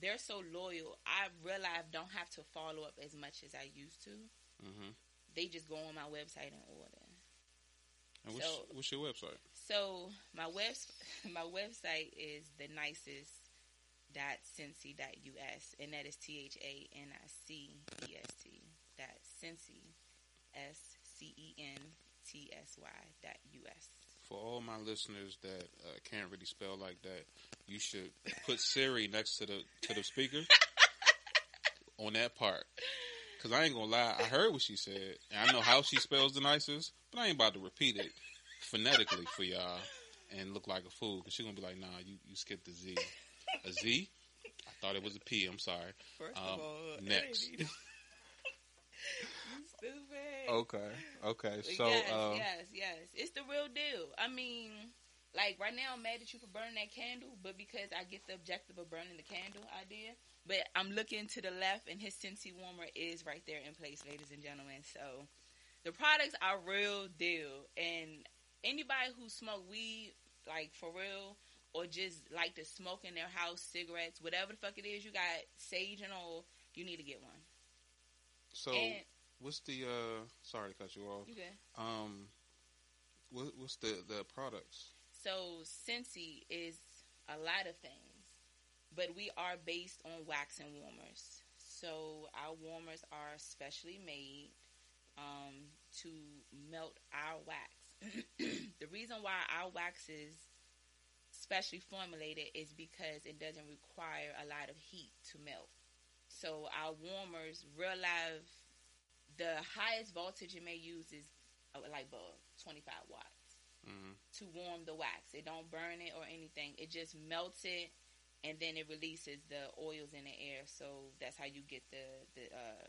they're so loyal. I realize don't have to follow up as much as I used to. Mm-hmm. They just go on my website and order. And what's, So- what's your website? So my web my website is the nicest dot scentsy dot us and that is T H A N I C E S T dot scentsy S C E N T S Y dot US. For all my listeners that uh, can't really spell like that, you should put Siri next to the to the speaker on that part. Cause I ain't gonna lie, I heard what she said, and I know how she spells the nicest, but I ain't about to repeat it phonetically for y'all and look like a fool. Cause she gonna be like, "Nah, you you skipped the Z, a Z. I thought it was a P. I'm sorry." First Um, of all, next. ain't even- you stupid. Okay, okay. So, yes, um, yes, yes. It's the real deal. I mean, like right now, I'm mad at you for burning that candle, but because I get the objective of burning the candle idea. But I'm looking to the left, and his Scentsy warmer is right there in place, ladies and gentlemen. So the products are real deal, and anybody who smoke weed, like for real, or just like to smoke in their house, cigarettes, whatever the fuck it is, you got sage and all, you need to get one. so and what's the? uh Sorry to cut you off. you good. Um, what, what's the the products? So Scentsy is a lot of things, but we are based on wax and warmers. So our warmers are specially made um, to melt our wax. the reason why our wax is specially formulated is because it doesn't require a lot of heat to melt. So our warmers, real life, the highest voltage it may use is a light bulb, 25 watts hmm to warm the wax. It don't burn it or anything. It just melts it and then it releases the oils in the air. So that's how you get the the uh,